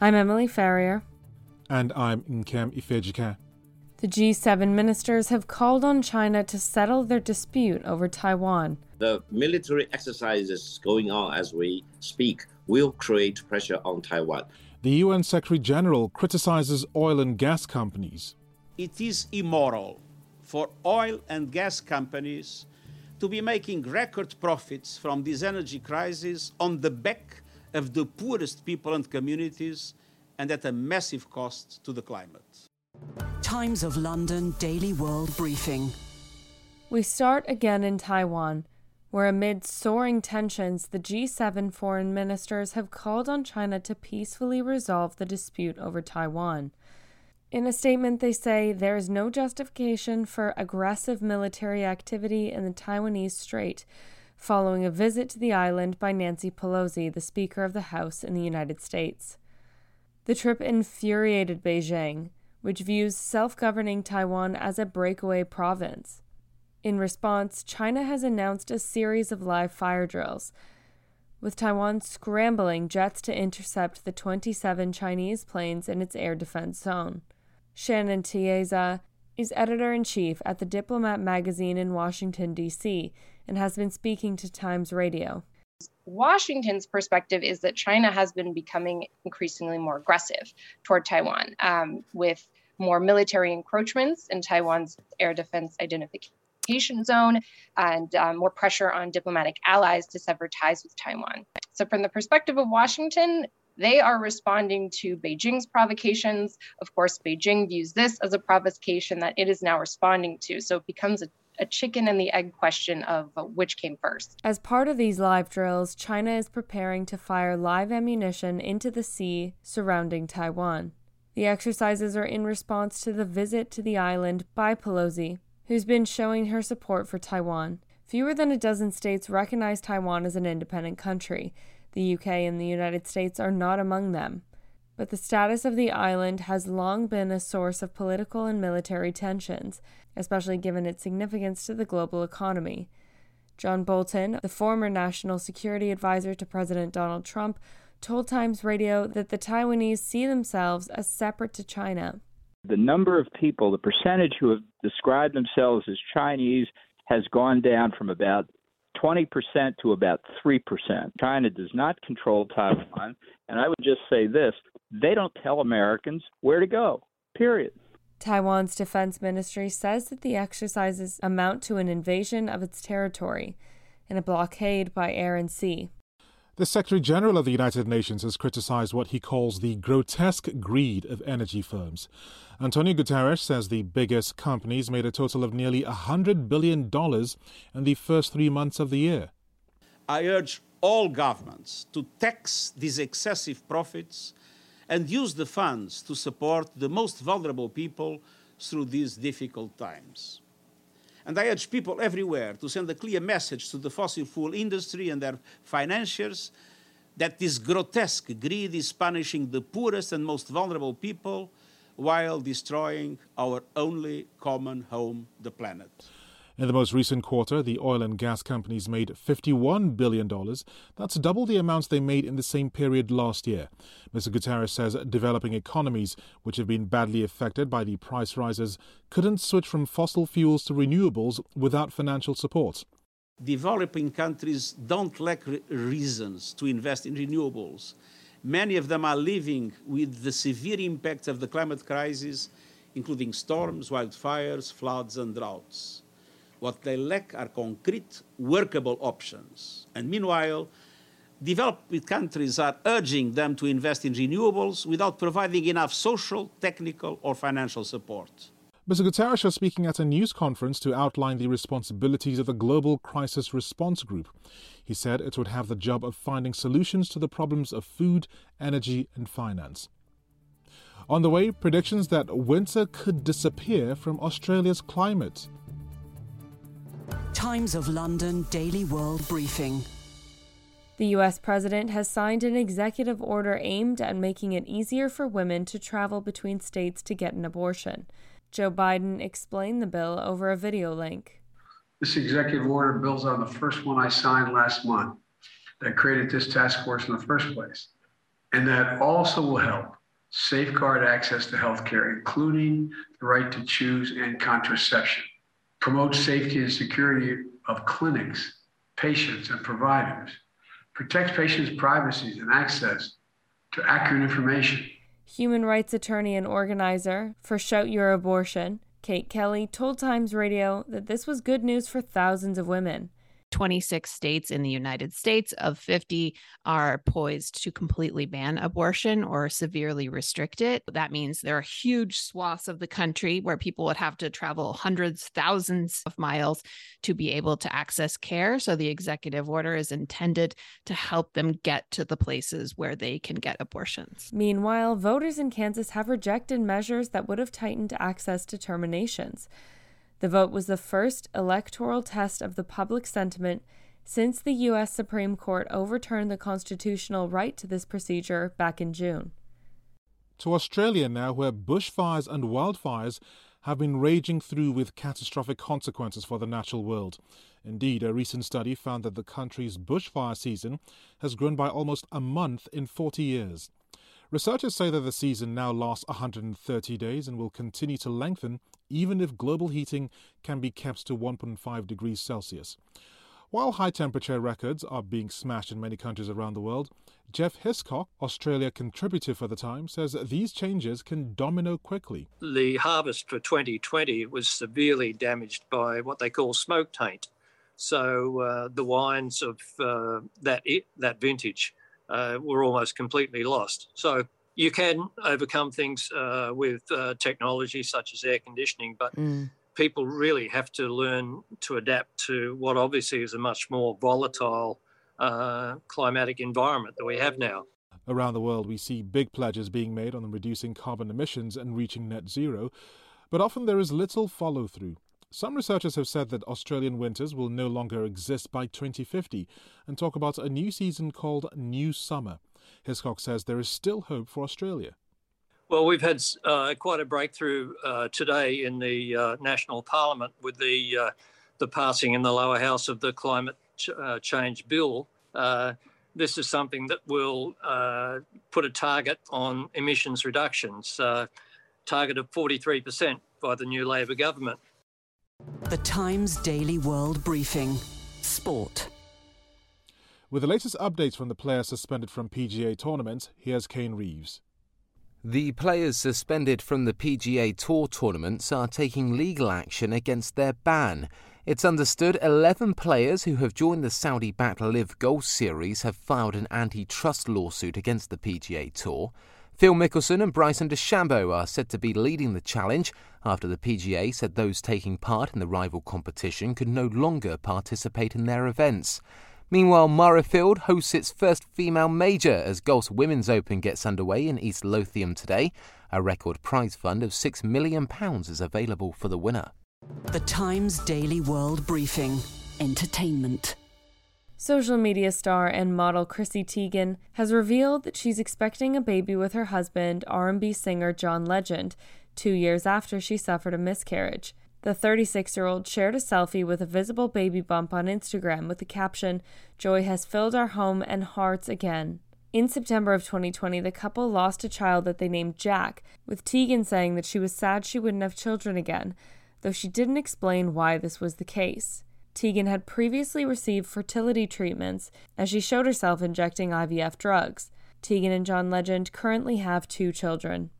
I'm Emily Ferrier. And I'm Nkem Ifejika. The G7 ministers have called on China to settle their dispute over Taiwan. The military exercises going on as we speak will create pressure on Taiwan. The UN Secretary General criticizes oil and gas companies. It is immoral for oil and gas companies to be making record profits from this energy crisis on the back of the poorest people and communities and at a massive cost to the climate. Times of London Daily World Briefing. We start again in Taiwan, where amid soaring tensions, the G7 foreign ministers have called on China to peacefully resolve the dispute over Taiwan. In a statement, they say there is no justification for aggressive military activity in the Taiwanese Strait following a visit to the island by Nancy Pelosi, the Speaker of the House in the United States. The trip infuriated Beijing, which views self governing Taiwan as a breakaway province. In response, China has announced a series of live fire drills, with Taiwan scrambling jets to intercept the 27 Chinese planes in its air defense zone. Shannon Tiezzi is editor in chief at the Diplomat magazine in Washington, D.C., and has been speaking to Times Radio. Washington's perspective is that China has been becoming increasingly more aggressive toward Taiwan, um, with more military encroachments in Taiwan's air defense identification zone and um, more pressure on diplomatic allies to sever ties with Taiwan. So, from the perspective of Washington, they are responding to Beijing's provocations. Of course, Beijing views this as a provocation that it is now responding to. So it becomes a a chicken and the egg question of which came first. As part of these live drills, China is preparing to fire live ammunition into the sea surrounding Taiwan. The exercises are in response to the visit to the island by Pelosi, who's been showing her support for Taiwan. Fewer than a dozen states recognize Taiwan as an independent country. The UK and the United States are not among them. But the status of the island has long been a source of political and military tensions, especially given its significance to the global economy. John Bolton, the former national security advisor to President Donald Trump, told Times Radio that the Taiwanese see themselves as separate to China. The number of people, the percentage who have described themselves as Chinese, has gone down from about 20% to about 3%. China does not control Taiwan. And I would just say this they don't tell Americans where to go, period. Taiwan's defense ministry says that the exercises amount to an invasion of its territory and a blockade by air and sea. The Secretary General of the United Nations has criticized what he calls the grotesque greed of energy firms. Antonio Guterres says the biggest companies made a total of nearly $100 billion in the first three months of the year. I urge all governments to tax these excessive profits and use the funds to support the most vulnerable people through these difficult times. And I urge people everywhere to send a clear message to the fossil fuel industry and their financiers that this grotesque greed is punishing the poorest and most vulnerable people while destroying our only common home, the planet. In the most recent quarter, the oil and gas companies made $51 billion. That's double the amounts they made in the same period last year. Mr. Guterres says developing economies, which have been badly affected by the price rises, couldn't switch from fossil fuels to renewables without financial support. Developing countries don't lack re- reasons to invest in renewables. Many of them are living with the severe impacts of the climate crisis, including storms, wildfires, floods, and droughts. What they lack are concrete, workable options. And meanwhile, developed countries are urging them to invest in renewables without providing enough social, technical, or financial support. Mr. Guterres was speaking at a news conference to outline the responsibilities of the Global Crisis Response Group. He said it would have the job of finding solutions to the problems of food, energy, and finance. On the way, predictions that winter could disappear from Australia's climate. Times of London Daily World Briefing. The U.S. president has signed an executive order aimed at making it easier for women to travel between states to get an abortion. Joe Biden explained the bill over a video link. This executive order builds on the first one I signed last month that created this task force in the first place, and that also will help safeguard access to health care, including the right to choose and contraception promote safety and security of clinics, patients, and providers, protects patients' privacy and access to accurate information. Human rights attorney and organizer for Shout Your Abortion, Kate Kelly, told Times Radio that this was good news for thousands of women. 26 states in the United States of 50 are poised to completely ban abortion or severely restrict it. That means there are huge swaths of the country where people would have to travel hundreds, thousands of miles to be able to access care. So the executive order is intended to help them get to the places where they can get abortions. Meanwhile, voters in Kansas have rejected measures that would have tightened access to terminations. The vote was the first electoral test of the public sentiment since the U.S. Supreme Court overturned the constitutional right to this procedure back in June. To Australia now, where bushfires and wildfires have been raging through with catastrophic consequences for the natural world. Indeed, a recent study found that the country's bushfire season has grown by almost a month in 40 years. Researchers say that the season now lasts 130 days and will continue to lengthen even if global heating can be kept to 1.5 degrees Celsius. While high temperature records are being smashed in many countries around the world, Jeff Hiscock, Australia contributor for The Times, says these changes can domino quickly. The harvest for 2020 was severely damaged by what they call smoke taint. So uh, the wines of uh, that that vintage uh, were almost completely lost. So you can overcome things uh, with uh, technology such as air conditioning, but mm. people really have to learn to adapt to what obviously is a much more volatile uh, climatic environment that we have now. Around the world, we see big pledges being made on reducing carbon emissions and reaching net zero, but often there is little follow through. Some researchers have said that Australian winters will no longer exist by 2050 and talk about a new season called New Summer. Hiscock says there is still hope for Australia. Well, we've had uh, quite a breakthrough uh, today in the uh, national parliament with the uh, the passing in the lower house of the climate ch- uh, change bill. Uh, this is something that will put a target on emissions reductions, a target of 43% by the new Labor government. The Times Daily World Briefing, Sport. With the latest updates from the players suspended from PGA tournaments, here's Kane Reeves. The players suspended from the PGA Tour tournaments are taking legal action against their ban. It's understood 11 players who have joined the Saudi backed LIV Golf Series have filed an antitrust lawsuit against the PGA Tour. Phil Mickelson and Bryson DeChambeau are said to be leading the challenge after the PGA said those taking part in the rival competition could no longer participate in their events. Meanwhile, Muirfield hosts its first female major as Golf's Women's Open gets underway in East Lothian today. A record prize fund of £6 million is available for the winner. The Times Daily World Briefing Entertainment. Social media star and model Chrissy Teigen has revealed that she's expecting a baby with her husband, R&B singer John Legend, 2 years after she suffered a miscarriage. The 36-year-old shared a selfie with a visible baby bump on Instagram with the caption, "Joy has filled our home and hearts again." In September of 2020, the couple lost a child that they named Jack, with Teigen saying that she was sad she wouldn't have children again, though she didn't explain why this was the case. Teigen had previously received fertility treatments as she showed herself injecting IVF drugs. Teigen and John Legend currently have two children.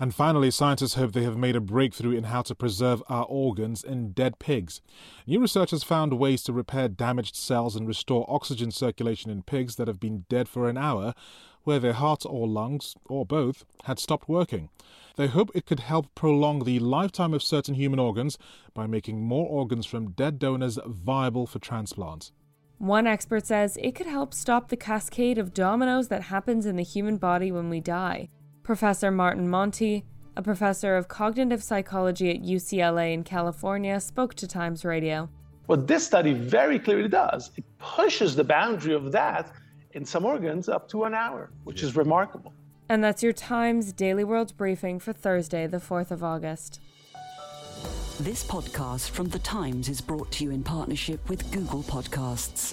And finally, scientists hope they have made a breakthrough in how to preserve our organs in dead pigs. New research has found ways to repair damaged cells and restore oxygen circulation in pigs that have been dead for an hour, where their hearts or lungs, or both, had stopped working. They hope it could help prolong the lifetime of certain human organs by making more organs from dead donors viable for transplant. One expert says it could help stop the cascade of dominoes that happens in the human body when we die. Professor Martin Monti, a professor of cognitive psychology at UCLA in California, spoke to Times Radio. What this study very clearly does, it pushes the boundary of that in some organs up to an hour, which is remarkable. And that's your Times Daily World Briefing for Thursday, the 4th of August. This podcast from The Times is brought to you in partnership with Google Podcasts.